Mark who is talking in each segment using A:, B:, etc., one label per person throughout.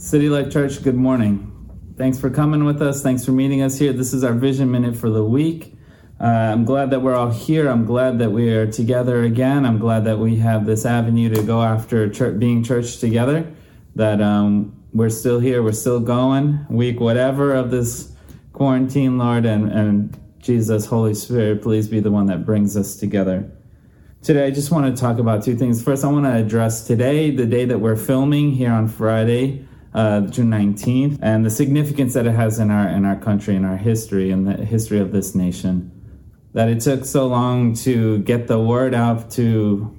A: City Life Church, good morning. Thanks for coming with us. Thanks for meeting us here. This is our Vision Minute for the week. Uh, I'm glad that we're all here. I'm glad that we are together again. I'm glad that we have this avenue to go after church, being church together. That um, we're still here. We're still going. Week whatever of this quarantine, Lord, and, and Jesus, Holy Spirit, please be the one that brings us together. Today, I just want to talk about two things. First, I want to address today, the day that we're filming here on Friday, uh, June 19th, and the significance that it has in our in our country, in our history, and the history of this nation. That it took so long to get the word out to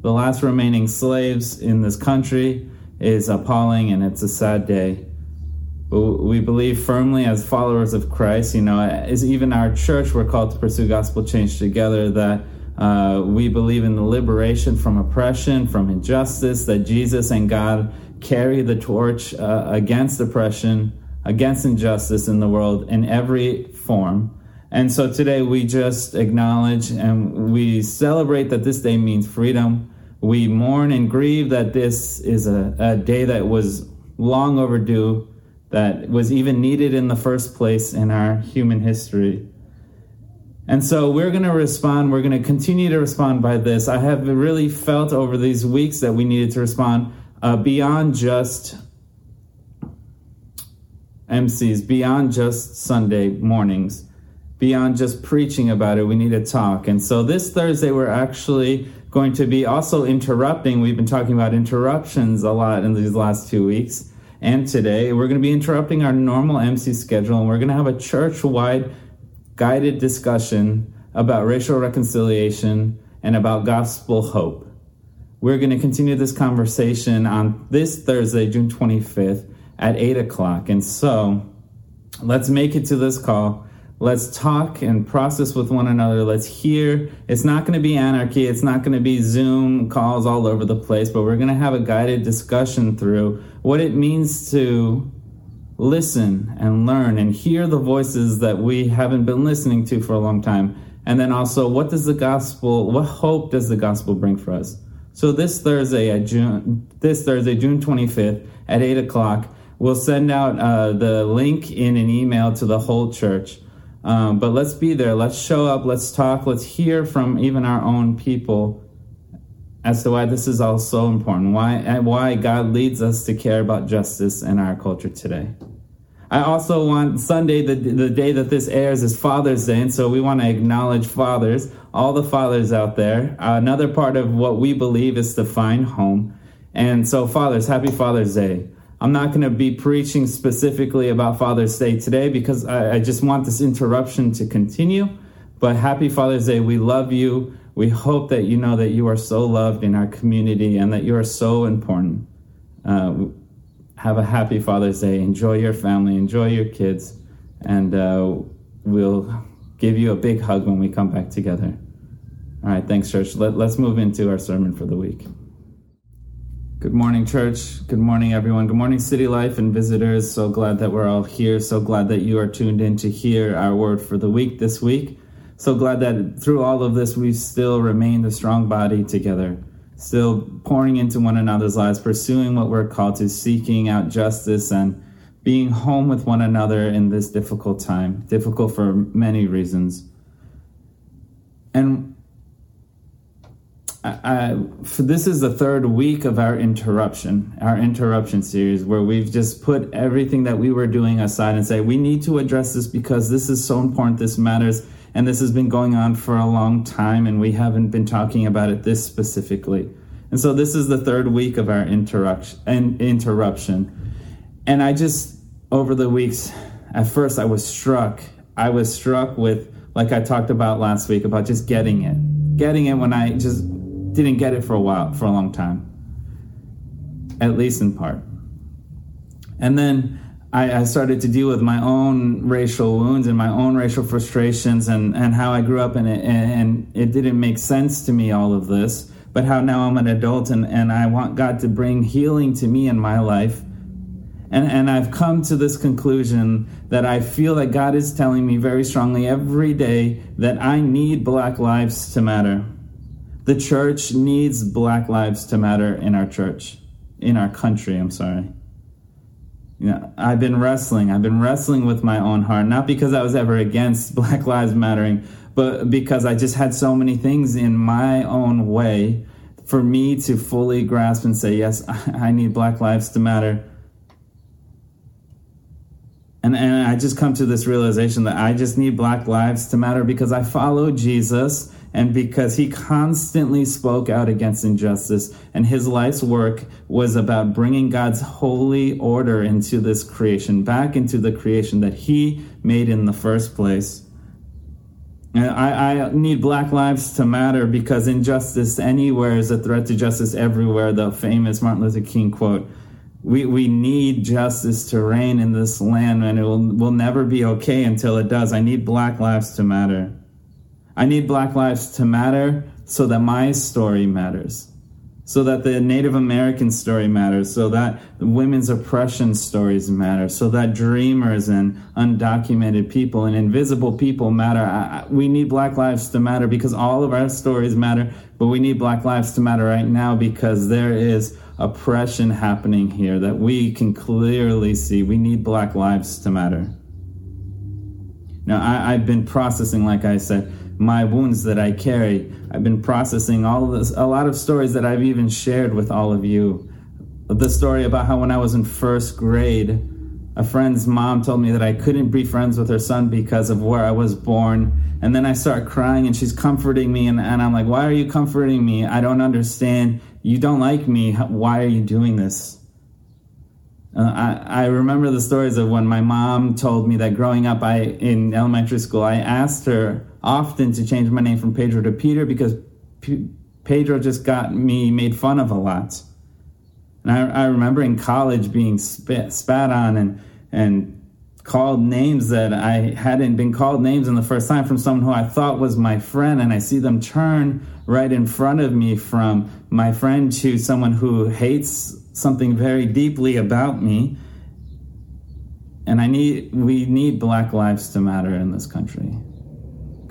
A: the last remaining slaves in this country is appalling, and it's a sad day we believe firmly as followers of Christ, you know, as even our church, we're called to pursue gospel change together, that uh, we believe in the liberation from oppression, from injustice, that Jesus and God carry the torch uh, against oppression, against injustice in the world in every form. And so today we just acknowledge and we celebrate that this day means freedom. We mourn and grieve that this is a, a day that was long overdue that was even needed in the first place in our human history. And so we're going to respond. We're going to continue to respond by this. I have really felt over these weeks that we needed to respond uh, beyond just MCs, beyond just Sunday mornings, beyond just preaching about it. We need to talk. And so this Thursday, we're actually going to be also interrupting. We've been talking about interruptions a lot in these last two weeks. And today we're going to be interrupting our normal MC schedule and we're going to have a church wide guided discussion about racial reconciliation and about gospel hope. We're going to continue this conversation on this Thursday, June 25th at 8 o'clock. And so let's make it to this call. Let's talk and process with one another. Let's hear. It's not going to be anarchy. It's not going to be Zoom calls all over the place, but we're going to have a guided discussion through what it means to listen and learn and hear the voices that we haven't been listening to for a long time. And then also, what does the gospel, what hope does the gospel bring for us? So this Thursday at June, this Thursday, June 25th at 8 o'clock, we'll send out uh, the link in an email to the whole church. Um, but let's be there. Let's show up. Let's talk. Let's hear from even our own people as to why this is all so important. Why why God leads us to care about justice in our culture today. I also want Sunday, the, the day that this airs, is Father's Day, and so we want to acknowledge fathers, all the fathers out there. Uh, another part of what we believe is to find home. And so, fathers, happy Father's Day. I'm not going to be preaching specifically about Father's Day today because I, I, just want this interruption to continue. But happy Father's Day. We love you. We hope that you know that you are so loved in our community and that you are so important. Uh, have a happy Father's Day. Enjoy your family, enjoy your kids, and uh, we'll give you a big hug when we come back together. All right, thanks, church. Let, let's move into our sermon for the week. Good morning, church. Good morning, everyone. Good morning, City Life and visitors. So glad that we're all here. So glad that you are tuned in to hear our word for the week this week. So glad that through all of this, we still remain a strong body together, still pouring into one another's lives, pursuing what we're called to, seeking out justice and being home with one another in this difficult time, difficult for many reasons. And I, this is the third week of our interruption, our interruption series, where we've just put everything that we were doing aside and say, we need to address this because this is so important, this matters, and this has been going on for a long time, and we haven't been talking about it this specifically. And so this is the third week of our interruption. Interruption. And I just, over the weeks, at first I was struck. I was struck with, like I talked about last week, about just getting it. Getting it when I just didn't get it for a while, for a long time, at least in part. And then I, I, started to deal with my own racial wounds and my own racial frustrations and, and how I grew up in it. And, and it didn't make sense to me, all of this, but how now I'm an adult and, and I want God to bring healing to me in my life. And, and I've come to this conclusion that I feel that God is telling me very strongly every day that I need Black lives to matter. The church needs Black Lives to Matter in our church, in our country, I'm sorry. You know, I've been wrestling. I've been wrestling with my own heart, not because I was ever against Black Lives Mattering, but because I just had so many things in my own way for me to fully grasp and say, yes, I need Black Lives to Matter. And, and I just come to this realization that I just need Black Lives to Matter because I follow Jesus and because he constantly spoke out against injustice. And his life's work was about bringing God's holy order into this creation, back into the creation that he made in the first place. I, I need Black Lives to Matter because injustice anywhere is a threat to justice everywhere. The famous Martin Luther King quote. We, we need justice to reign in this land, and it will, will never be okay until it does. I need Black Lives to Matter. I need Black Lives to matter so that my story matters, so that the Native American story matters, so that women's oppression stories matter, so that dreamers and undocumented people and invisible people matter. I, we need Black Lives to matter because all of our stories matter, but we need Black Lives to matter right now because there is oppression happening here that we can clearly see. We need Black Lives to matter. Now, I, I've been processing, like I said, my wounds that I carry. I've been processing all of this, a lot of stories that I've even shared with all of you. The story about how when I was in first grade, a friend's mom told me that I couldn't be friends with her son because of where I was born. And then I start crying and she's comforting me. And, and I'm like, Why are you comforting me? I don't understand. You don't like me. Why are you doing this? Uh, I, I remember the stories of when my mom told me that growing up I in elementary school, I asked her often to change my name from Pedro to Peter because P- Pedro just got me made fun of a lot. And I, I remember in college being spit, spat on and and called names that I hadn't been called names in the first time from someone who I thought was my friend, and I see them turn right in front of me from my friend to someone who hates something very deeply about me. And I need we need black lives to matter in this country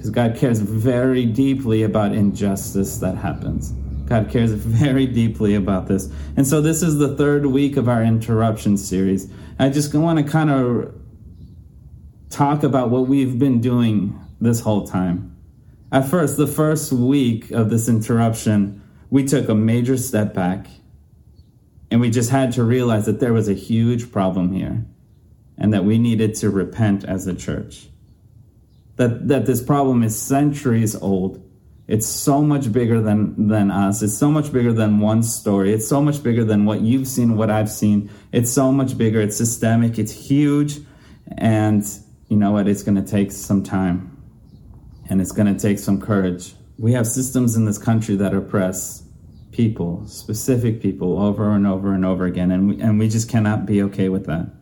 A: because God cares very deeply about injustice that happens. God cares very deeply about this. And so this is the third week of our interruption series. I just want to kind of talk about what we've been doing this whole time. At first, the first week of this interruption, we took a major step back and we just had to realize that there was a huge problem here and that we needed to repent as a church that that this problem is centuries old. It's so much bigger than than us. It's so much bigger than one story. It's so much bigger than what you've seen, what I've seen. It's so much bigger. It's systemic. It's huge, and you know what? It's going to take some time, and it's going to take some courage. We have systems in this country that oppress people, specific people, over and over and over again, and we, and we just cannot be okay with that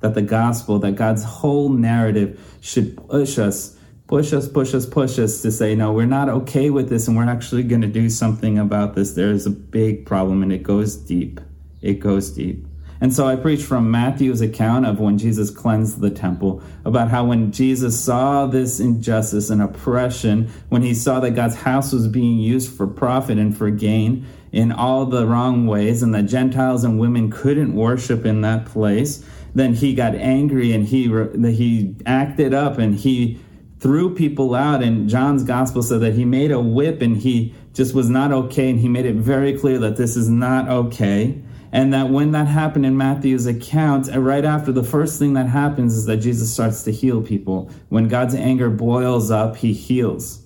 A: that the gospel, that God's whole narrative should push us, push us, push us, push us to say, no, we're not okay with this and we're actually going to do something about this. There is a big problem and it goes deep. It goes deep. And so I preached from Matthew's account of when Jesus cleansed the temple, about how when Jesus saw this injustice and oppression, when he saw that God's house was being used for profit and for gain in all the wrong ways, and that Gentiles and women couldn't worship in that place, then he got angry and he he acted up and he threw people out. And John's gospel said that he made a whip and he just was not okay. And he made it very clear that this is not okay. And that when that happened in Matthew's account uh, right after the first thing that happens is that Jesus starts to heal people. When God's anger boils up he heals.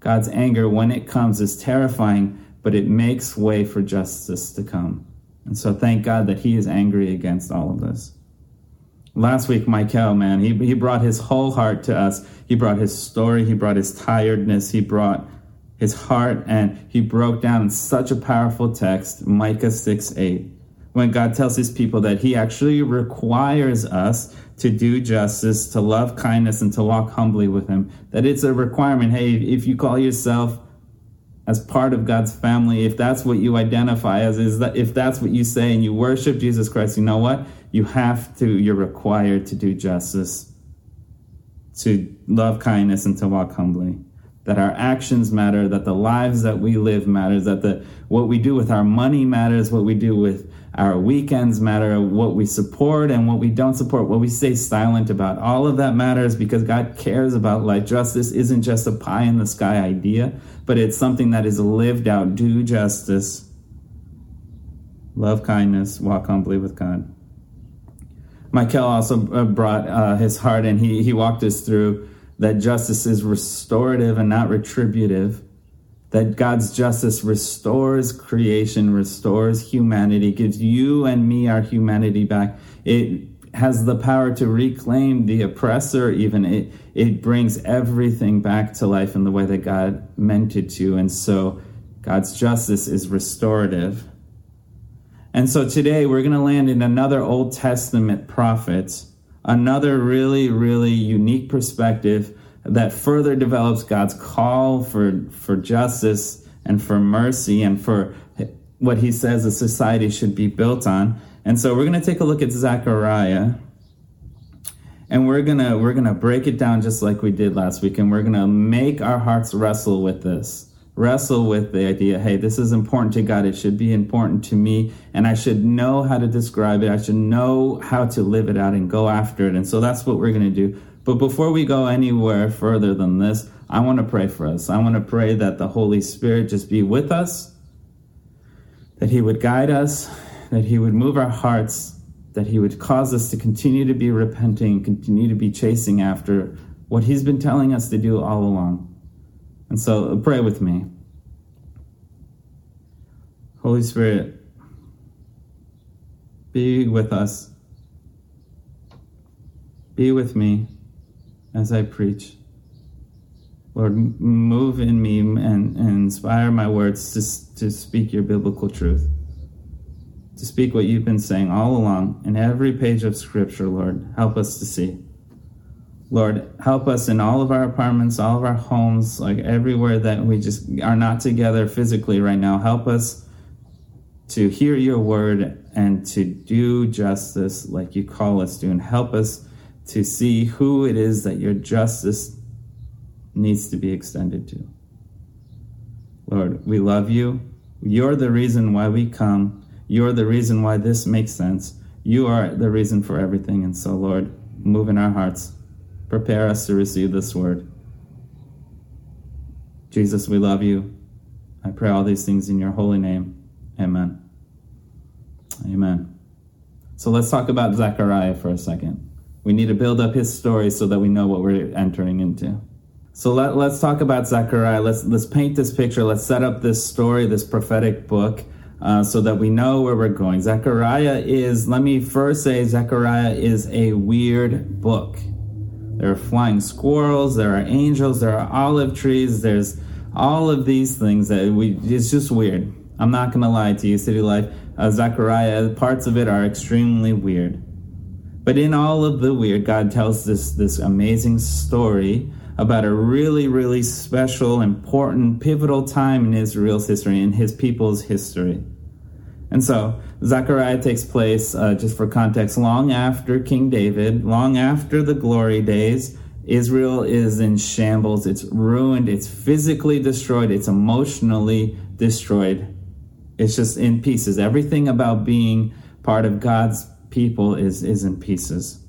A: God's anger when it comes is terrifying but it makes way for justice to come and so thank God that he is angry against all of this. Last week, Michael, man, he, he brought his whole heart to us. He brought his story, he brought his tiredness, he brought his heart, and he broke down in such a powerful text, Micah 6 8, when God tells his people that he actually requires us to do justice, to love kindness, and to walk humbly with him. That it's a requirement. Hey, if you call yourself as part of God's family, if that's what you identify as, is that if that's what you say and you worship Jesus Christ, you know what? You have to, you're required to do justice, to love kindness, and to walk humbly. That our actions matter, that the lives that we live matters, that the what we do with our money matters, what we do with our weekends matter, what we support and what we don't support, what we stay silent about. All of that matters because God cares about life. Justice isn't just a pie in the sky idea, but it's something that is lived out. Do justice, love kindness, walk humbly with God. Michael also uh, brought uh, his heart and he, he walked us through that justice is restorative and not retributive that God's justice restores creation, restores humanity, gives you and me our humanity back. It has the power to reclaim the oppressor, even. It, it brings everything back to life in the way that God meant it to. And so God's justice is restorative. And so today we're going to land in another Old Testament prophet, another really, really unique perspective that further develops God's call for, for justice and for mercy and for what he says a society should be built on. And so we're going to take a look at Zechariah and we're going to we're going to break it down just like we did last week and we're going to make our hearts wrestle with this. Wrestle with the idea, hey, this is important to God. It should be important to me and I should know how to describe it. I should know how to live it out and go after it. And so that's what we're going to do. But before we go anywhere further than this, I want to pray for us. I want to pray that the Holy Spirit just be with us, that He would guide us, that He would move our hearts, that He would cause us to continue to be repenting, continue to be chasing after what He's been telling us to do all along. And so uh, pray with me. Holy Spirit, be with us. Be with me as I preach. Lord, move in me and, and inspire my words to, to speak your biblical truth, to speak what you've been saying all along in every page of Scripture, Lord. Help us to see. Lord, help us in all of our apartments, all of our homes, like everywhere that we just are not together physically right now. Help us to hear your word and to do justice like you call us to, and help us to see who it is that your justice needs to be extended to. Lord, we love you. You're the reason why we come. You're the reason why this makes sense. You are the reason for everything. And so, Lord, move in our hearts. Prepare us to receive this word. Jesus, we love you. I pray all these things in your holy name. Amen. Amen. So let's talk about Zechariah for a second. We need to build up his story so that we know what we're entering into. So let, let's talk about Zechariah. Let's let's paint this picture. Let's set up this story, this prophetic book, uh, so that we know where we're going. Zechariah is. Let me first say, Zechariah is a weird book. There are flying squirrels. There are angels. There are olive trees. There's all of these things that we. It's just weird. I'm not gonna lie to you, City Life. Uh, Zechariah, parts of it are extremely weird. But in all of the weird, God tells this this amazing story about a really, really special, important, pivotal time in Israel's history, in his people's history. And so, Zechariah takes place, uh, just for context, long after King David, long after the glory days. Israel is in shambles. It's ruined. It's physically destroyed. It's emotionally destroyed. It's just in pieces. Everything about being part of God's people is, is in pieces.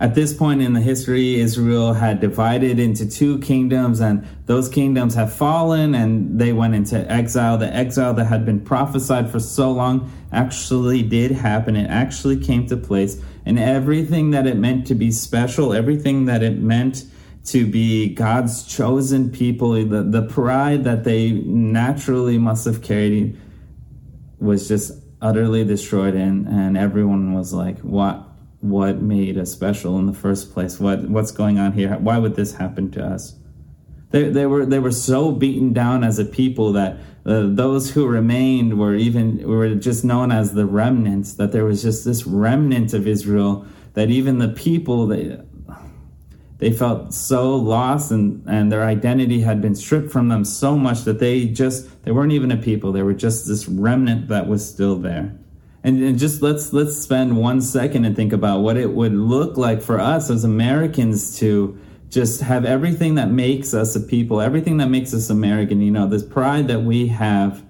A: At this point in the history, Israel had divided into two kingdoms, and those kingdoms have fallen and they went into exile. The exile that had been prophesied for so long actually did happen. It actually came to place. And everything that it meant to be special, everything that it meant to be God's chosen people, the, the pride that they naturally must have carried was just utterly destroyed and and everyone was like what what made us special in the first place? What what's going on here? Why would this happen to us? They, they were they were so beaten down as a people that uh, those who remained were even were just known as the remnants that there was just this remnant of Israel that even the people they they felt so lost and, and their identity had been stripped from them so much that they just they weren't even a people. They were just this remnant that was still there. And, and just let's let's spend one second and think about what it would look like for us as americans to just have everything that makes us a people everything that makes us american you know this pride that we have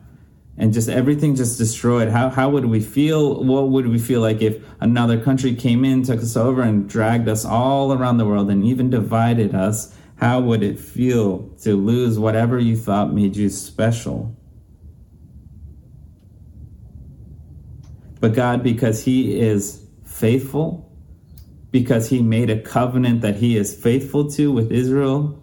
A: and just everything just destroyed. How how would we feel? What would we feel like if another country came in, took us over, and dragged us all around the world and even divided us? How would it feel to lose whatever you thought made you special? But God, because He is faithful, because He made a covenant that He is faithful to with Israel,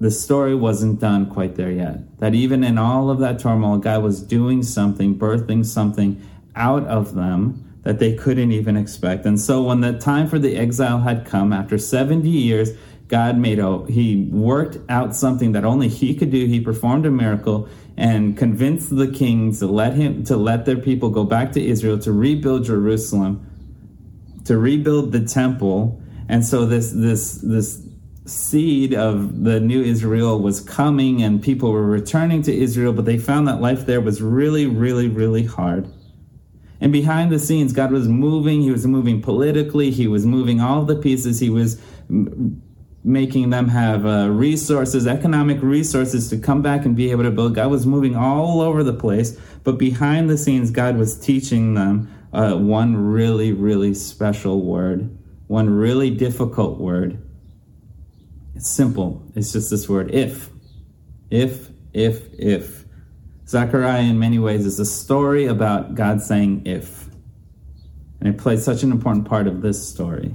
A: the story wasn't done quite there yet. That even in all of that turmoil, God was doing something, birthing something out of them that they couldn't even expect. And so when the time for the exile had come, after 70 years, God made a, he worked out something that only he could do. He performed a miracle and convinced the kings to let him, to let their people go back to Israel, to rebuild Jerusalem, to rebuild the temple. And so this, this, this seed of the new Israel was coming and people were returning to Israel, but they found that life there was really, really, really hard. And behind the scenes, God was moving. He was moving politically. He was moving all the pieces. He was making them have uh, resources, economic resources to come back and be able to build. God was moving all over the place. But behind the scenes, God was teaching them uh, one really, really special word, one really difficult word it's simple. It's just this word if. If, if, if. Zechariah, in many ways, is a story about God saying if. And it plays such an important part of this story.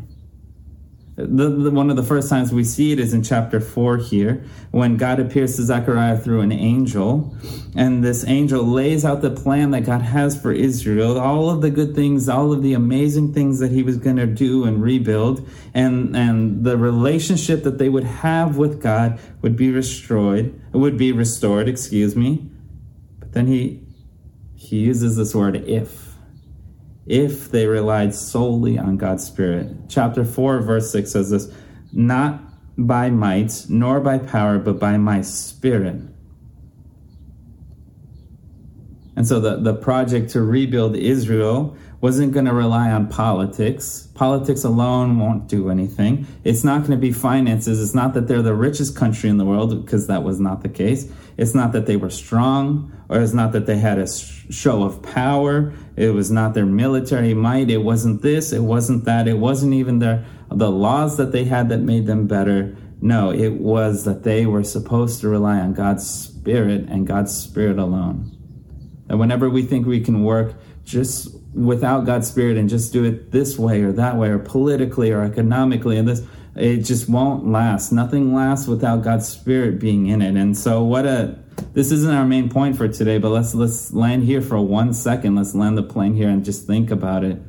A: The, the, one of the first times we see it is in chapter 4 here, when God appears to Zechariah through an angel. And this angel lays out the plan that God has for Israel, all of the good things, all of the amazing things that he was going to do and rebuild. And, and the relationship that they would have with God would be destroyed, would be restored, excuse me. But then he, he uses this word if if they relied solely on God's Spirit. Chapter 4, verse 6 says this Not by might, nor by power, but by my Spirit. And so the, the project to rebuild Israel wasn't going to rely on politics. Politics alone won't do anything. It's not going to be finances. It's not that they're the richest country in the world, because that was not the case. It's not that they were strong, or it's not that they had a show of power. It was not their military might. It wasn't this. It wasn't that. It wasn't even their the laws that they had that made them better. No, it was that they were supposed to rely on God's Spirit and God's Spirit alone. And whenever we think we can work just without God's Spirit and just do it this way or that way or politically or economically and this, it just won't last. Nothing lasts without God's Spirit being in it. And so, what a this isn't our main point for today, but let's let's land here for one second. Let's land the plane here and just think about it.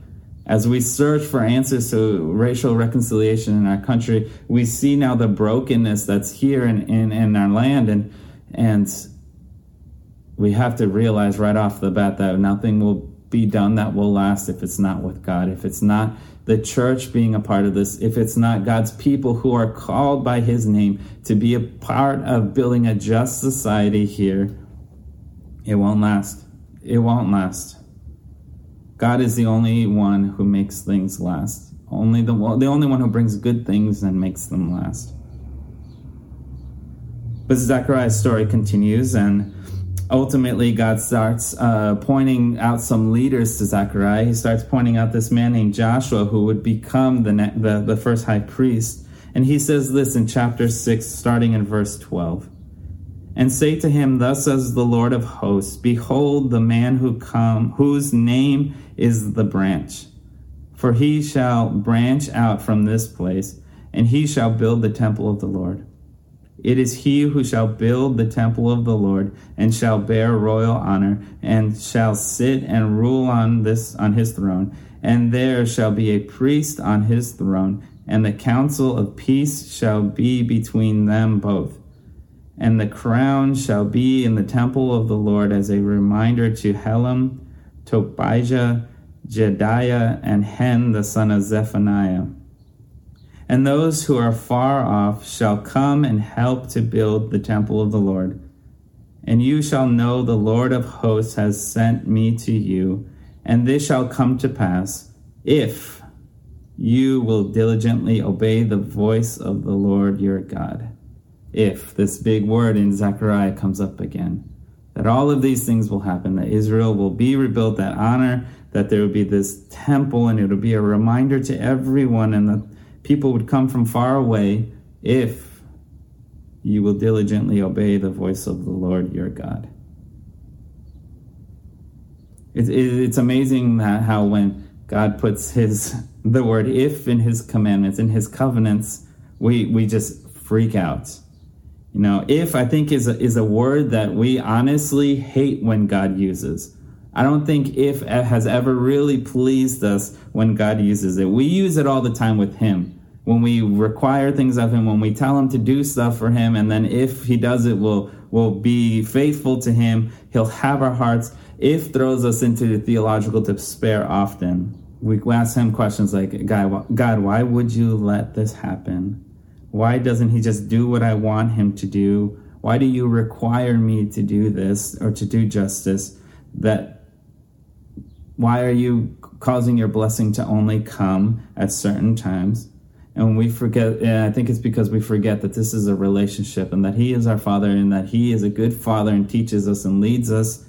A: As we search for answers to racial reconciliation in our country, we see now the brokenness that's here in, in, in our land and and we have to realize right off the bat that nothing will be done that will last if it's not with God, if it's not the church being a part of this, if it's not God's people who are called by his name to be a part of building a just society here, it won't last. It won't last. God is the only one who makes things last. Only the, the only one who brings good things and makes them last. But Zechariah's story continues, and ultimately God starts uh, pointing out some leaders to Zechariah. He starts pointing out this man named Joshua who would become the, the, the first high priest. And he says this in chapter 6, starting in verse 12. And say to him, Thus says the Lord of hosts, Behold the man who come, whose name is the branch. For he shall branch out from this place, and he shall build the temple of the Lord it is he who shall build the temple of the Lord and shall bear royal honor and shall sit and rule on this on his throne. And there shall be a priest on his throne and the council of peace shall be between them both. And the crown shall be in the temple of the Lord as a reminder to Helem, Tobijah, Jedaiah, and Hen the son of Zephaniah and those who are far off shall come and help to build the temple of the Lord. And you shall know the Lord of hosts has sent me to you, and this shall come to pass if you will diligently obey the voice of the Lord your God. If this big word in Zechariah comes up again. that all of these things will happen, that Israel will be rebuilt, that honor, that there will be this temple, and it will be a reminder to everyone, and that people would come from far away if you will diligently obey the voice of the Lord your God. It's, amazing how when God puts his the word if in his commandments, in his covenants, we, we just freak out. You know, if I think is a, is a word that we honestly hate when God uses. I don't think if has ever really pleased us when God uses it. We use it all the time with Him. When we require things of Him, when we tell Him to do stuff for Him, and then if He does it, we'll, we'll be faithful to Him. He'll have our hearts. If throws us into theological despair often. We ask Him questions like, God, God, why would you let this happen? Why doesn't he just do what I want him to do? Why do you require me to do this or to do justice? That why are you causing your blessing to only come at certain times? And we forget, and I think it's because we forget that this is a relationship and that He is our Father and that He is a good Father and teaches us and leads us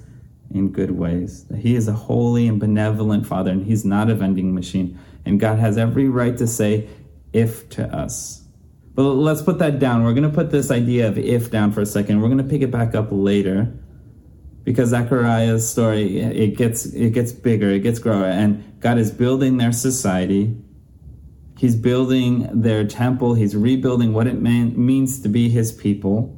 A: in good ways. That He is a holy and benevolent Father and He's not a vending machine. And God has every right to say, if to us. But let's put that down. We're going to put this idea of if down for a second. We're going to pick it back up later because Zechariah's story it gets it gets bigger, it gets grower, and God is building their society. He's building their temple. He's rebuilding what it means to be His people.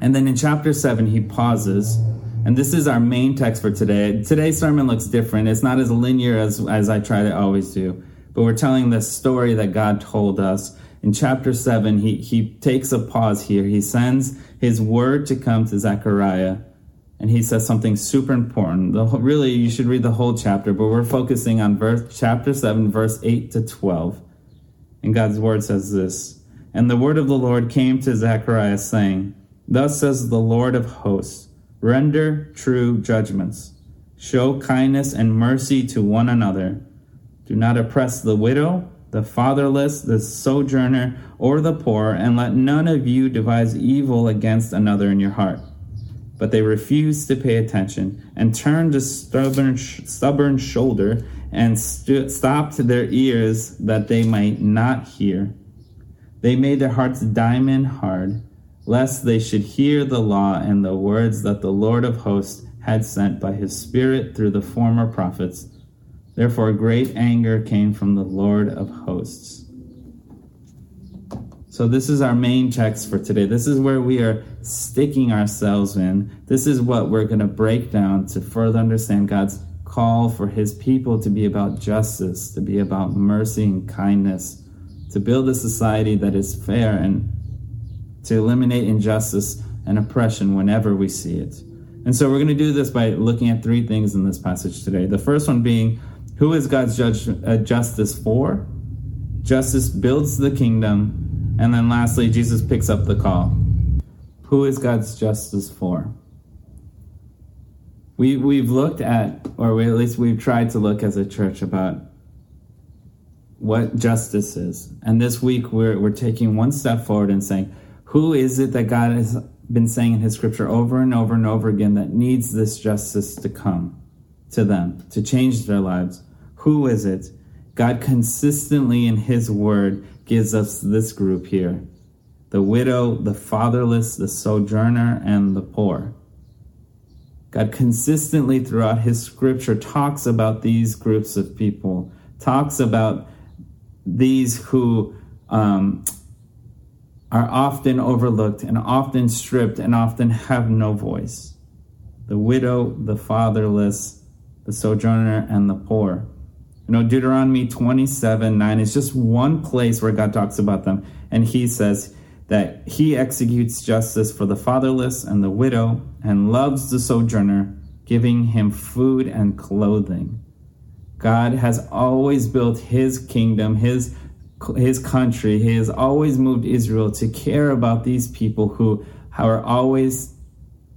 A: And then in chapter seven, he pauses, and this is our main text for today. Today's sermon looks different. It's not as linear as as I try to always do, but we're telling the story that God told us in chapter 7, he, he takes a pause here. He sends his word to come to Zechariah, and he says something super important. The, really, you should read the whole chapter, but we're focusing on verse, chapter 7, verse 8 to 12. And God's word says this And the word of the Lord came to Zechariah, saying, Thus says the Lord of hosts, render true judgments, show kindness and mercy to one another. Do not oppress the widow the fatherless, the sojourner, or the poor, and let none of you devise evil against another in your heart. But they refused to pay attention and turned a stubborn, stubborn shoulder and st- stopped their ears that they might not hear. They made their hearts diamond hard, lest they should hear the law and the words that the Lord of hosts had sent by his Spirit through the former prophets Therefore, great anger came from the Lord of hosts. So, this is our main text for today. This is where we are sticking ourselves in. This is what we're going to break down to further understand God's call for his people to be about justice, to be about mercy and kindness, to build a society that is fair and to eliminate injustice and oppression whenever we see it. And so we're going to do this by looking at three things in this passage today. The first one being who is God's judge, uh, justice for? Justice builds the kingdom. And then lastly, Jesus picks up the call. Who is God's justice for? We, we've looked at, or we, at least we've tried to look as a church about what justice is. And this week we're, we're taking one step forward and saying, who is it that God has been saying in his scripture over and over and over again that needs this justice to come to them, to change their lives? Who is it? God consistently in His Word gives us this group here the widow, the fatherless, the sojourner, and the poor. God consistently throughout His Scripture talks about these groups of people, talks about these who um, are often overlooked and often stripped and often have no voice the widow, the fatherless, the sojourner, and the poor. You know, Deuteronomy 27 9 is just one place where God talks about them. And he says that he executes justice for the fatherless and the widow and loves the sojourner, giving him food and clothing. God has always built his kingdom, his his country. He has always moved Israel to care about these people who are always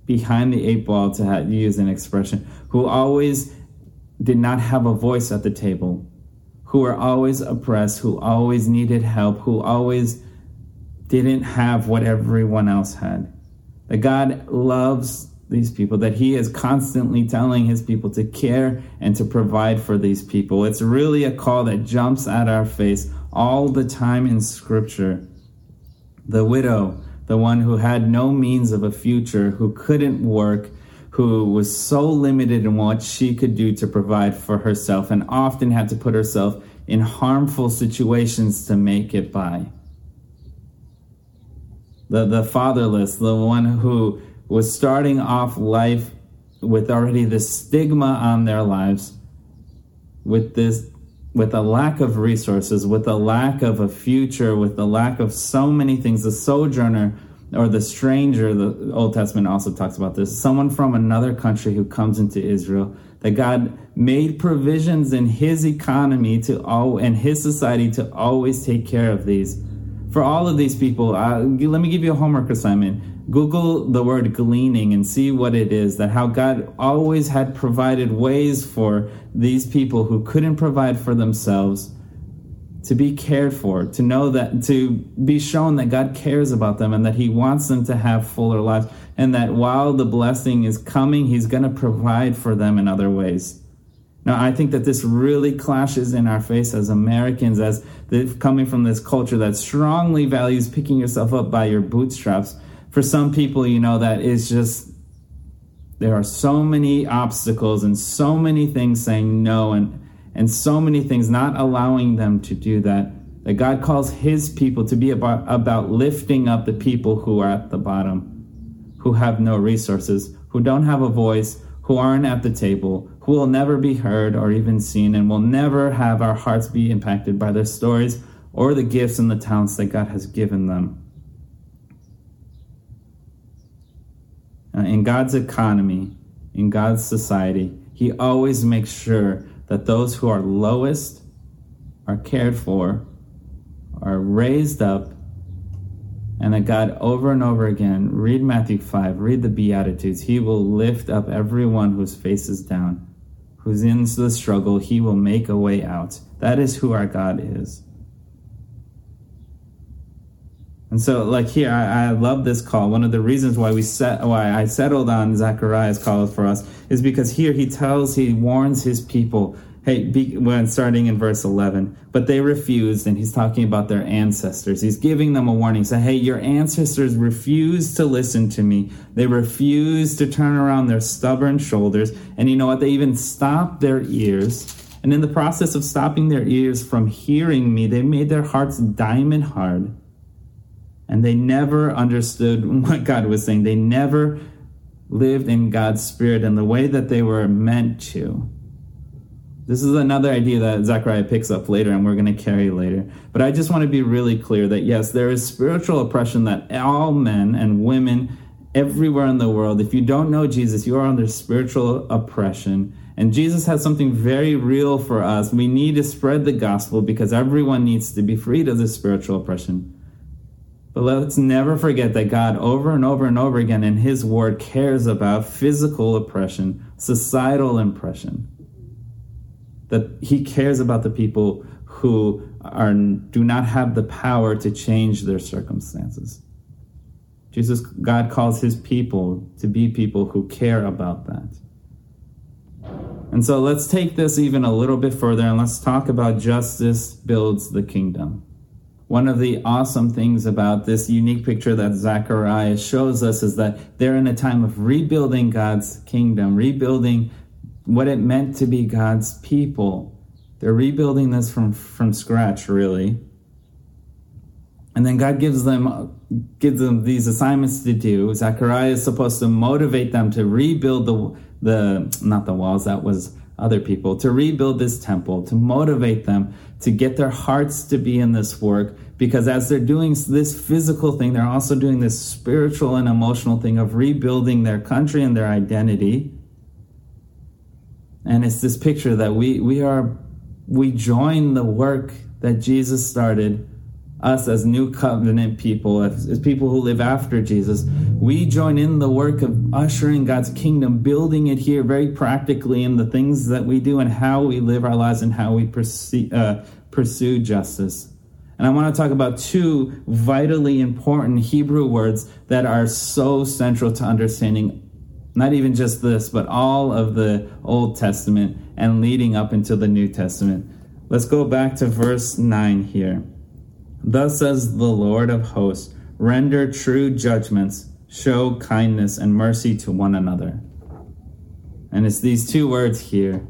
A: behind the eight ball, to use an expression, who always did not have a voice at the table, who were always oppressed, who always needed help, who always didn't have what everyone else had. That God loves these people, that he is constantly telling his people to care and to provide for these people. It's really a call that jumps at our face all the time in Scripture. The widow, the one who had no means of a future, who couldn't work, who was so limited in what she could do to provide for herself, and often had to put herself in harmful situations to make it by. The, the fatherless, the one who was starting off life with already this stigma on their lives, with this with a lack of resources, with a lack of a future, with the lack of so many things, the sojourner or the stranger, the Old Testament also talks about this, someone from another country who comes into Israel, that God made provisions in his economy to all and his society to always take care of these. For all of these people, uh, let me give you a homework assignment Google the word gleaning and see what it is that how God always had provided ways for these people who couldn't provide for themselves to be cared for, to know that, to be shown that God cares about them and that He wants them to have fuller lives, and that while the blessing is coming, He's going to provide for them in other ways. Now, I think that this really clashes in our face as Americans, as coming from this culture that strongly values picking yourself up by your bootstraps for some people, you know, that is just there are so many obstacles and so many things saying no and and so many things not allowing them to do that that God calls his people to be about, about lifting up the people who are at the bottom, who have no resources, who don't have a voice, who aren't at the table, who will never be heard or even seen, and will never have our hearts be impacted by their stories or the gifts and the talents that God has given them. uh, in God's economy, in God's society, He always makes sure that those who are lowest are cared for, are raised up, and that God over and over again, read Matthew 5, read the Beatitudes, He will lift up everyone whose face is down, who's in the struggle, He will make a way out. That is who our God is. And so, like here, I, I, love this call. One of the reasons why we set, why I settled on Zechariah's call for us is because here he tells, he warns his people. Hey, be, when starting in verse eleven, but they refused, and he's talking about their ancestors. He's giving them a warning. Say, hey, your ancestors refused to listen to me. They refused to turn around their stubborn shoulders, and you know what? They even stopped their ears. And in the process of stopping their ears from hearing me, they made their hearts diamond hard and they never understood what God was saying. They never lived in God's spirit in the way that they were meant to. This is another idea that Zechariah picks up later and we're going to carry later. But I just want to be really clear that yes, there is spiritual oppression that all men and women everywhere in the world, if you don't know Jesus, you are under spiritual oppression. And Jesus has something very real for us. We need to spread the gospel because everyone needs to be freed of this spiritual oppression. But let's never forget that God, over and over and over again in His Word, cares about physical oppression, societal oppression. That He cares about the people who are, do not have the power to change their circumstances. Jesus, God calls His people to be people who care about that. And so let's take this even a little bit further and let's talk about justice builds the kingdom. One of the awesome things about this unique picture that Zechariah shows us is that they're in a time of rebuilding God's kingdom, rebuilding what it meant to be God's people. They're rebuilding this from, from scratch, really. And then God gives them gives them these assignments to do. Zechariah is supposed to motivate them to rebuild the the not the walls. That was other people to rebuild this temple, to motivate them to get their hearts to be in this work. Because as they're doing this physical thing, they're also doing this spiritual and emotional thing of rebuilding their country and their identity. And it's this picture that we, we are, we join the work that Jesus started us as new covenant people, as, as, people who live after Jesus, we join in the work of ushering God's kingdom, building it here very practically in the things that we do and how we live our lives and how we pursue, uh, pursue justice. And I want to talk about two vitally important Hebrew words that are so central to understanding Not even just this, but all of the Old Testament and leading up into the New Testament. Let's go back to verse 9 here. Thus says the Lord of hosts render true judgments, show kindness and mercy to one another. And it's these two words here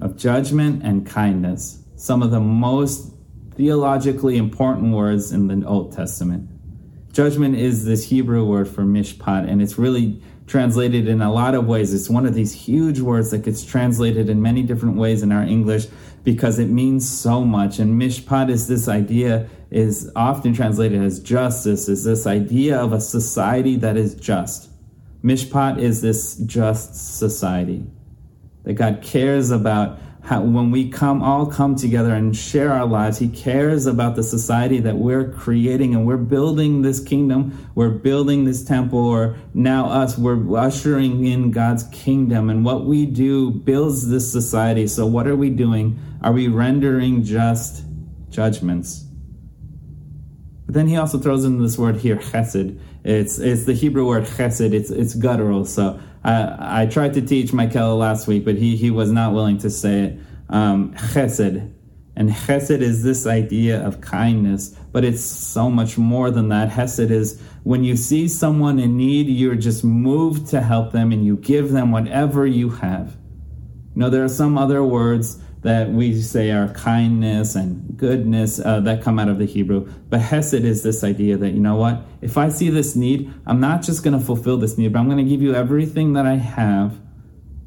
A: of judgment and kindness, some of the most theologically important words in the Old Testament. Judgment is this Hebrew word for mishpat, and it's really translated in a lot of ways. It's one of these huge words that gets translated in many different ways in our English because it means so much. And mishpat is this idea, is often translated as justice, is this idea of a society that is just. Mishpat is this just society that God cares about when we come all come together and share our lives he cares about the society that we're creating and we're building this kingdom. We're building this temple or now us we're ushering in god's kingdom. And what we do builds this society. So what are we doing? Are we rendering just judgments? But then he also throws in this word here chesed. It's it's the hebrew word chesed. It's it's guttural. So I, tried to teach Michael last week, but he, he was not willing to say it. Um, chesed. And chesed is this idea of kindness, but it's so much more than that. Chesed is when you see someone in need, you're just moved to help them and you give them whatever you have. You know, there are some other words that we say are kindness and goodness uh, that come out of the Hebrew. But Hesed is this idea that, you know what, if I see this need, I'm not just going to fulfill this need, but I'm going to give you everything that I have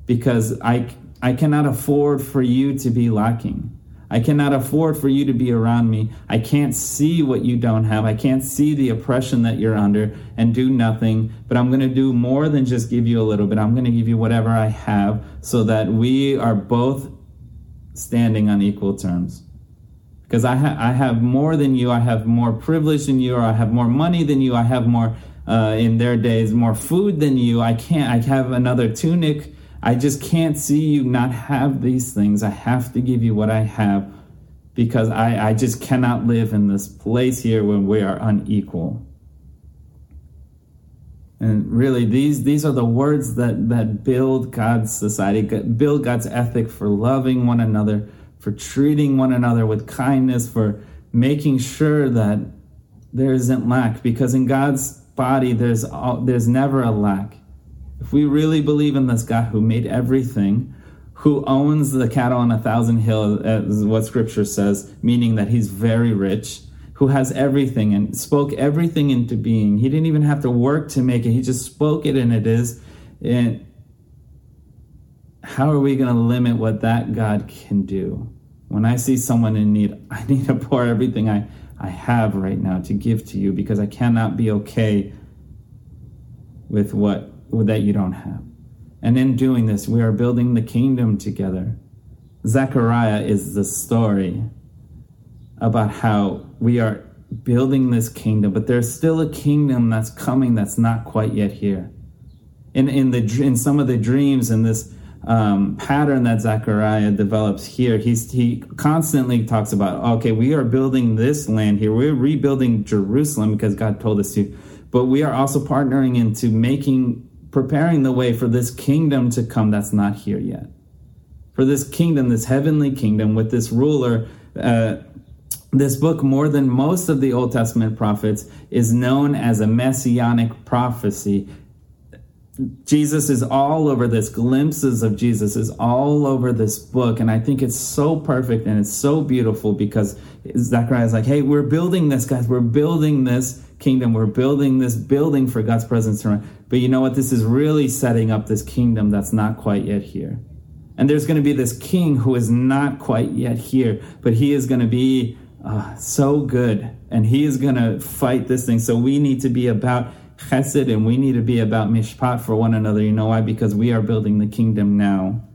A: because I, I cannot afford for you to be lacking. I cannot afford for you to be around me. I can't see what you don't have. I can't see the oppression that you're under and do nothing. But I'm going to do more than just give you a little bit. I'm going to give you whatever I have so that we are both standing on equal terms. Because I, ha- I have more than you, I have more privilege than you, or I have more money than you, I have more, uh, in their days, more food than you. I can't, I have another tunic. I just can't see you not have these things. I have to give you what I have because I, I just cannot live in this place here when we are unequal. And really, these these are the words that that build God's society, build God's ethic for loving one another, for treating one another with kindness, for making sure that there isn't lack. Because in God's body, there's all, there's never a lack. If we really believe in this God who made everything, who owns the cattle on a thousand hills, as what Scripture says, meaning that He's very rich who has everything and spoke everything into being. He didn't even have to work to make it, he just spoke it and it is. And how are we going to limit what that God can do? When I see someone in need, I need to pour everything I, I have right now to give to you because I cannot be okay with what with that you don't have. And in doing this, we are building the kingdom together. Zechariah is the story about how we are building this kingdom, but there's still a kingdom that's coming that's not quite yet here. In in the in some of the dreams and this um, pattern that Zechariah develops here, he's he constantly talks about okay, we are building this land here, we're rebuilding Jerusalem because God told us to, but we are also partnering into making preparing the way for this kingdom to come that's not here yet. For this kingdom, this heavenly kingdom with this ruler. Uh, this book, more than most of the Old Testament prophets, is known as a messianic prophecy. Jesus is all over this. Glimpses of Jesus is all over this book. And I think it's so perfect and it's so beautiful because Zechariah is like, hey, we're building this, guys. We're building this kingdom. We're building this building for God's presence run. But you know what? This is really setting up this kingdom that's not quite yet here. And there's going to be this king who is not quite yet here, but he is going to be uh, so good. And he is going to fight this thing. So we need to be about chesed and we need to be about mishpat for one another. You know why? Because we are building the kingdom now.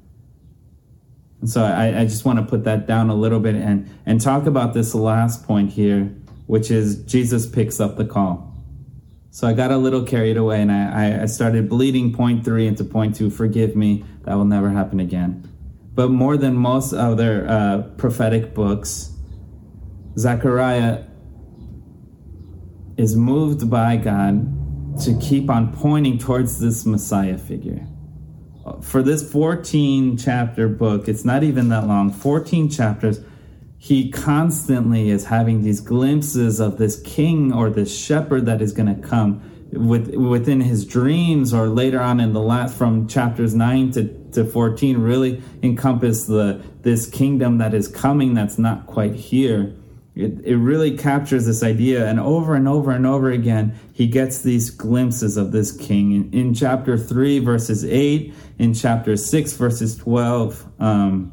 A: And so I, I just want to put that down a little bit and, and talk about this last point here, which is Jesus picks up the call. So I got a little carried away and I, I started bleeding point three into point two. Forgive me, that will never happen again. But more than most other uh, prophetic books, Zechariah is moved by God to keep on pointing towards this Messiah figure. for this 14 chapter book, it's not even that long, 14 chapters, he constantly is having these glimpses of this king or this shepherd that is going to come with, within his dreams or later on in the last from chapters 9 to, to 14 really encompass the this kingdom that is coming that's not quite here it, it really captures this idea and over and over and over again he gets these glimpses of this king in, in chapter 3 verses 8 in chapter 6 verses 12 um,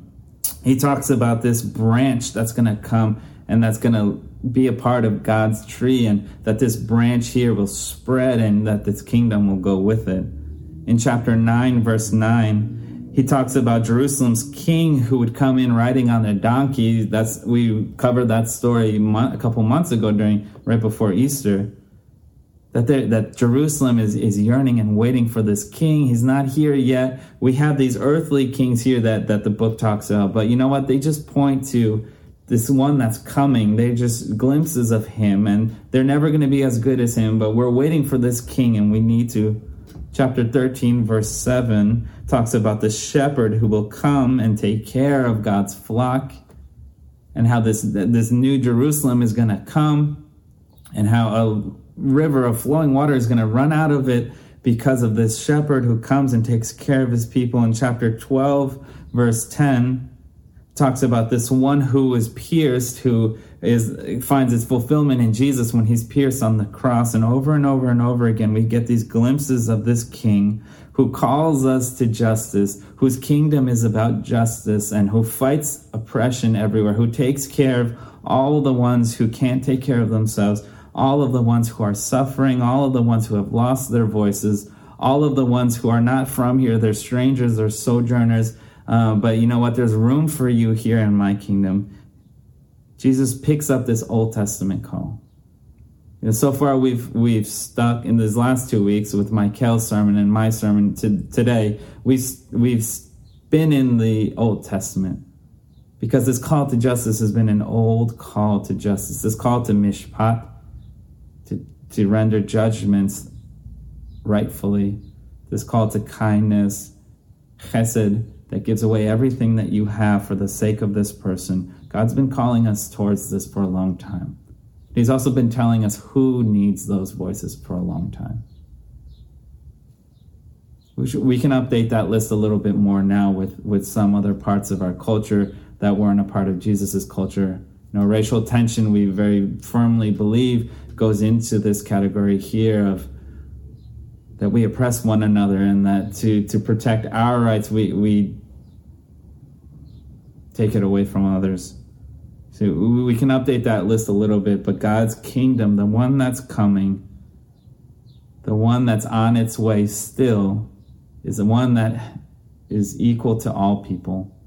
A: he talks about this branch that's going to come and that's going to be a part of God's tree, and that this branch here will spread and that this kingdom will go with it. In chapter 9, verse 9, he talks about Jerusalem's king who would come in riding on a donkey. That's we covered that story a couple months ago during right before Easter. That that Jerusalem is is yearning and waiting for this king. He's not here yet. We have these earthly kings here that that the book talks about, but you know what? They just point to this one that's coming. They're just glimpses of him, and they're never going to be as good as him. But we're waiting for this king, and we need to. Chapter 13, verse 7 talks about the shepherd who will come and take care of God's flock, and how this, this new Jerusalem is going to come, and how a river of flowing water is going to run out of it because of this shepherd who comes and takes care of his people. In chapter 12, verse 10, talks about this one who is pierced, who is finds its fulfillment in Jesus when he's pierced on the cross. And over and over and over again, we get these glimpses of this king who calls us to justice, whose kingdom is about justice, and who fights oppression everywhere, who takes care of all the ones who can't take care of themselves, all of the ones who are suffering, all of the ones who have lost their voices, all of the ones who are not from here, they're strangers or sojourners uh, but you know what? There's room for you here in my kingdom. Jesus picks up this Old Testament call. Know, so far we've we've stuck in these last two weeks with Michael's sermon and my sermon to, today. We've we've been in the Old Testament because this call to justice has been an old call to justice. This call to mishpat, to to render judgments rightfully. This call to kindness, chesed, that gives away everything that you have for the sake of this person. God's been calling us towards this for a long time. He's also been telling us who needs those voices for a long time. We, should, we can update that list a little bit more now with, with some other parts of our culture that weren't a part of Jesus's culture. You know, racial tension, we very firmly believe, goes into this category here of that we oppress one another and that to, to protect our rights, we, we take it away from others. So we can update that list a little bit, but God's kingdom, the one that's coming, the one that's on its way still, is the one that is equal to all people.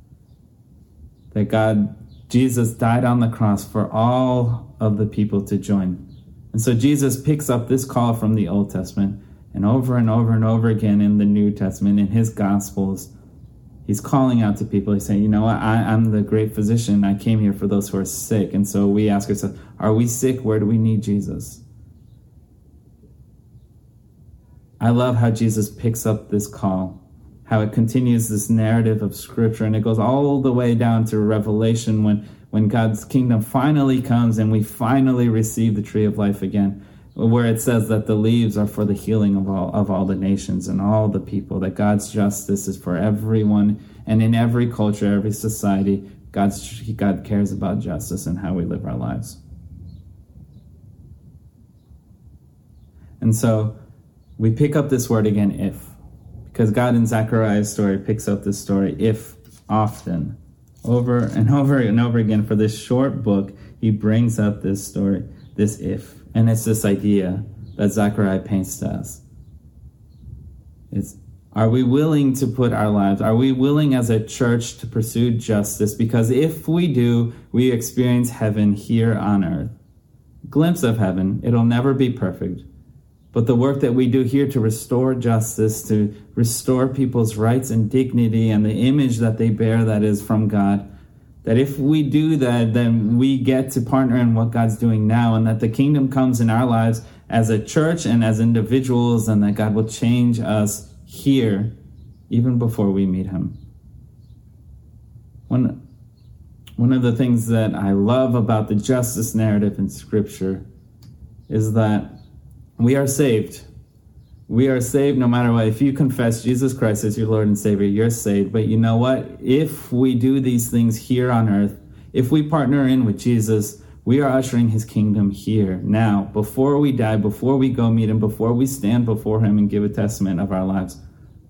A: That God, Jesus died on the cross for all of the people to join. And so Jesus picks up this call from the Old Testament and over and over and over again in the New Testament, in his Gospels he's calling out to people. He's saying, you know what, I, am the great physician. I came here for those who are sick. And so we ask ourselves, are we sick? Where do we need Jesus? I love how Jesus picks up this call, how it continues this narrative of Scripture, and it goes all the way down to Revelation when, when God's kingdom finally comes and we finally receive the tree of life again where it says that the leaves are for the healing of all of all the nations and all the people that God's justice is for everyone and in every culture every society God's God cares about justice and how we live our lives. And so we pick up this word again if because God in Zechariah's story picks up this story if often over and over and over again. For this short book he brings up this story this if and it's this idea that Zechariah paints to us. It's are we willing to put our lives, are we willing as a church to pursue justice? Because if we do, we experience heaven here on earth. Glimpse of heaven. It'll never be perfect. But the work that we do here to restore justice, to restore people's rights and dignity and the image that they bear that is from God, that if we do that, then we get to partner in what God's doing now, and that the kingdom comes in our lives as a church and as individuals, and that God will change us here even before we meet Him. One, one of the things that I love about the justice narrative in Scripture is that we are saved. We are saved no matter what. If you confess Jesus Christ as your Lord and Savior, you're saved. But you know what? If we do these things here on earth, if we partner in with Jesus, we are ushering his kingdom here now, before we die, before we go meet him, before we stand before him and give a testament of our lives.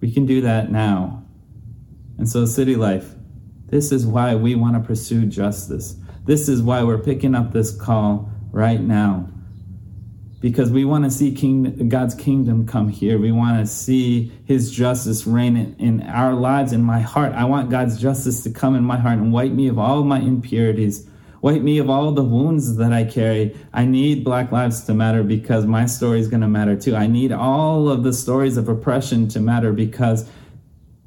A: We can do that now. And so, City Life, this is why we want to pursue justice. This is why we're picking up this call right now. Because we want to see king, God's kingdom come here. We want to see His justice reign in, in our lives, in my heart. I want God's justice to come in my heart and wipe me of all my impurities, wipe me of all the wounds that I carry. I need Black Lives to matter because my story is going to matter too. I need all of the stories of oppression to matter because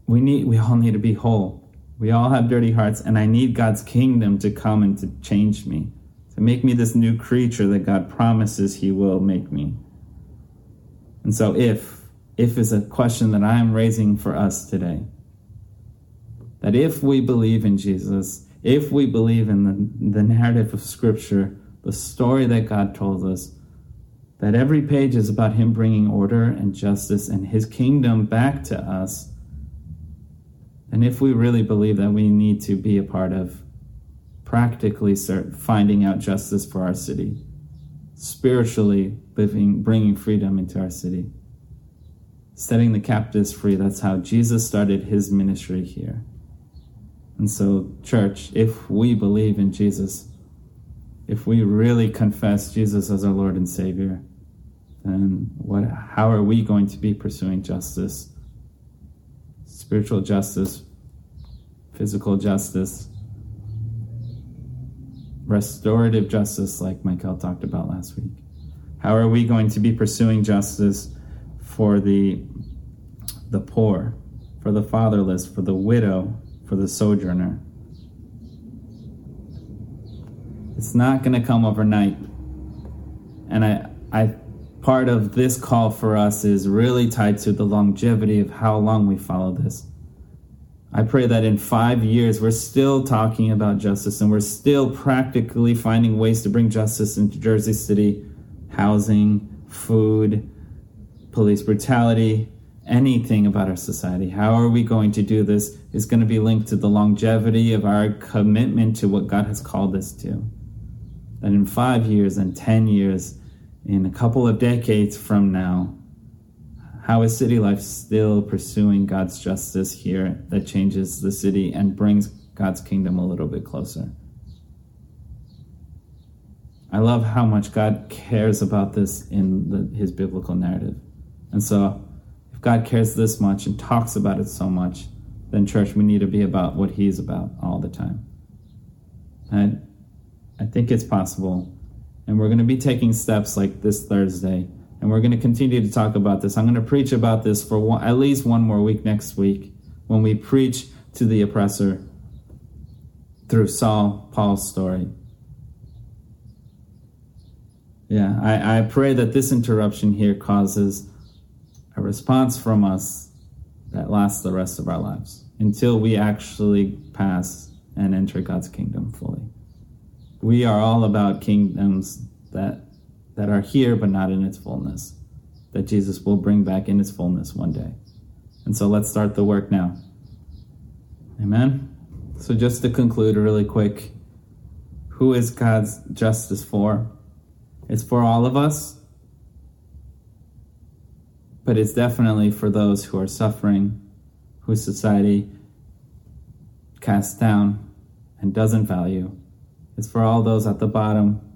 A: we need we all need to be whole. We all have dirty hearts, and I need God's kingdom to come and to change me, make me this new creature that God promises He will make me. And so, if, if is a question that I am raising for us today, that if we believe in Jesus, if we believe in the, the narrative of Scripture, the story that God told us, that every page is about Him bringing order and justice and His kingdom back to us and if we really believe that we need to be a part of practically start finding out justice for our city, spiritually living, bringing freedom into our city, setting the captives free, that's how Jesus started his ministry here. And so, church, if we believe in Jesus, if we really confess Jesus as our Lord and Savior, then what, how are we going to be pursuing justice? spiritual justice, physical justice, restorative justice, like Michael talked about last week. How are we going to be pursuing justice for the, the poor, for the fatherless, for the widow, for the sojourner? It's not going to come overnight. And I, I part of this call for us is really tied to the longevity of how long we follow this. I pray that in five years, we're still talking about justice and we're still practically finding ways to bring justice into Jersey City housing, food, police brutality, anything about our society. How are we going to do this is going to be linked to the longevity of our commitment to what God has called us to. That in five years and 10 years, in a couple of decades from now, how is City Life still pursuing God's justice here that changes the city and brings God's kingdom a little bit closer? I love how much God cares about this in the, his biblical narrative. And so, if God cares this much and talks about it so much, then, church, we need to be about what he's about all the time. And I think it's possible and we're going to be taking steps like this Thursday. And we're going to continue to talk about this. I'm going to preach about this for one, at least one more week next week when we preach to the oppressor through Saul, Paul's story. Yeah, I, I pray that this interruption here causes a response from us that lasts the rest of our lives until we actually pass and enter God's kingdom fully we are all about kingdoms that that are here but not in its fullness that jesus will bring back in its fullness one day. And so let's start the work now. Amen? So just to conclude really quick who is god's justice for? It's for all of us but it's definitely for those who are suffering whose society casts down and doesn't value. It's for all those at the bottom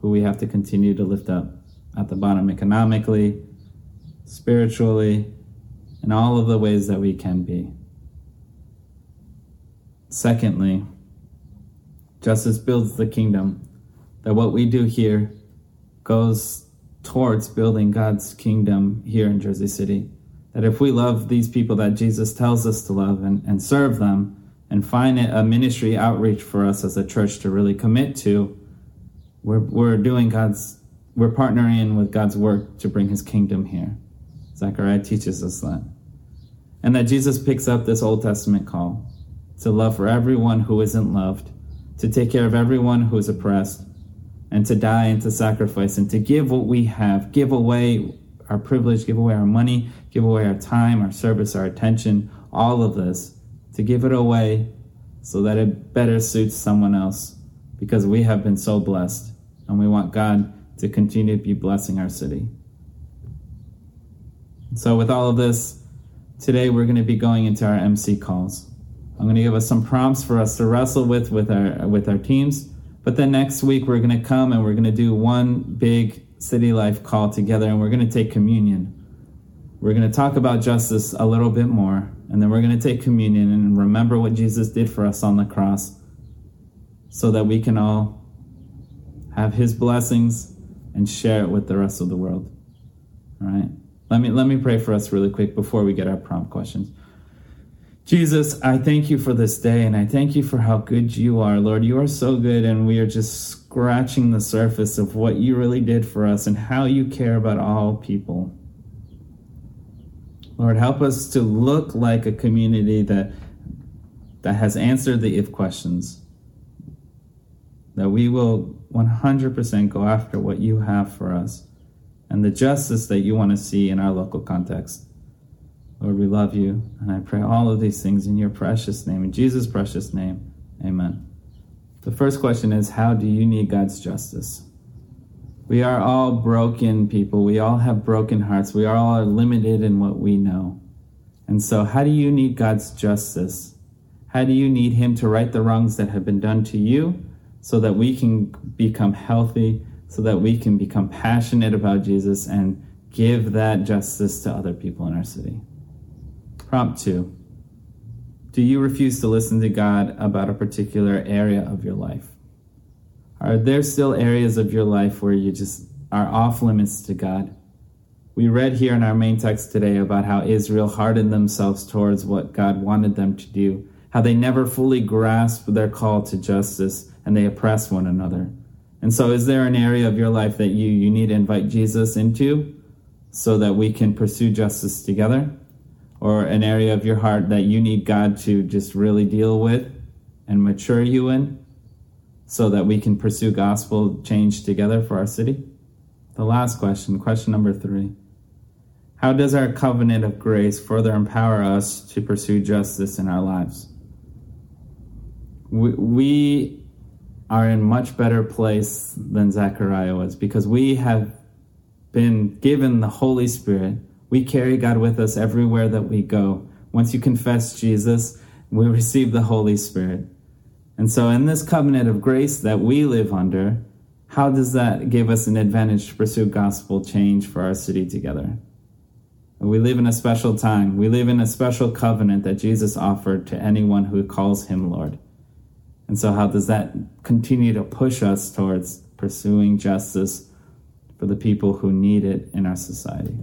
A: who we have to continue to lift up. At the bottom, economically, spiritually, in all of the ways that we can be. Secondly, justice builds the kingdom. That what we do here goes towards building God's kingdom here in Jersey City. That if we love these people that Jesus tells us to love and, and serve them, and find a ministry outreach for us as a church to really commit to, we're, we're doing God's, we're partnering with God's work to bring his kingdom here. Zechariah teaches us that. And that Jesus picks up this Old Testament call to love for everyone who isn't loved, to take care of everyone who is oppressed, and to die and to sacrifice and to give what we have, give away our privilege, give away our money, give away our time, our service, our attention, all of this, to give it away so that it better suits someone else because we have been so blessed and we want God to continue to be blessing our city. So, with all of this, today we're going to be going into our MC calls. I'm going to give us some prompts for us to wrestle with with our with our teams. But then next week we're going to come and we're going to do one big city life call together and we're going to take communion. We're going to talk about justice a little bit more and then we're going to take communion and remember what Jesus did for us on the cross so that we can all have his blessings and share it with the rest of the world. All right? Let me let me pray for us really quick before we get our prompt questions. Jesus, I thank you for this day and I thank you for how good you are. Lord, you are so good and we are just scratching the surface of what you really did for us and how you care about all people. Lord, help us to look like a community that that has answered the if questions. That we will 100% go after what you have for us and the justice that you want to see in our local context. Lord, we love you, and I pray all of these things in your precious name, in Jesus' precious name. Amen. The first question is How do you need God's justice? We are all broken people. We all have broken hearts. We are all limited in what we know. And so, how do you need God's justice? How do you need Him to right the wrongs that have been done to you so that we can become healthy, so that we can become passionate about Jesus and give that justice to other people in our city? Prompt two Do you refuse to listen to God about a particular area of your life? Are there still areas of your life where you just are off limits to God? We read here in our main text today about how Israel hardened themselves towards what God wanted them to do, how they never fully grasp their call to justice and they oppress one another. And so, is there an area of your life that you, you need to invite Jesus into so that we can pursue justice together? or an area of your heart that you need God to just really deal with and mature you in so that we can pursue gospel change together for our city? The last question, question number three. How does our covenant of grace further empower us to pursue justice in our lives? We, we are in much better place than Zechariah was because we have been given the Holy Spirit we carry God with us everywhere that we go. Once you confess Jesus, we receive the Holy Spirit. And so, in this covenant of grace that we live under, how does that give us an advantage to pursue gospel change for our city together? We live in a special time. We live in a special covenant that Jesus offered to anyone who calls him Lord. And so, how does that continue to push us towards pursuing justice for the people who need it in our society?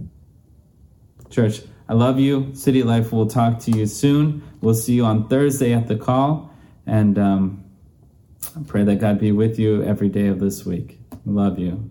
A: Church, I love you. City Life we'll talk to you soon. We'll see you on Thursday at the call. And um, I pray that God be with you every day of this week. Love you.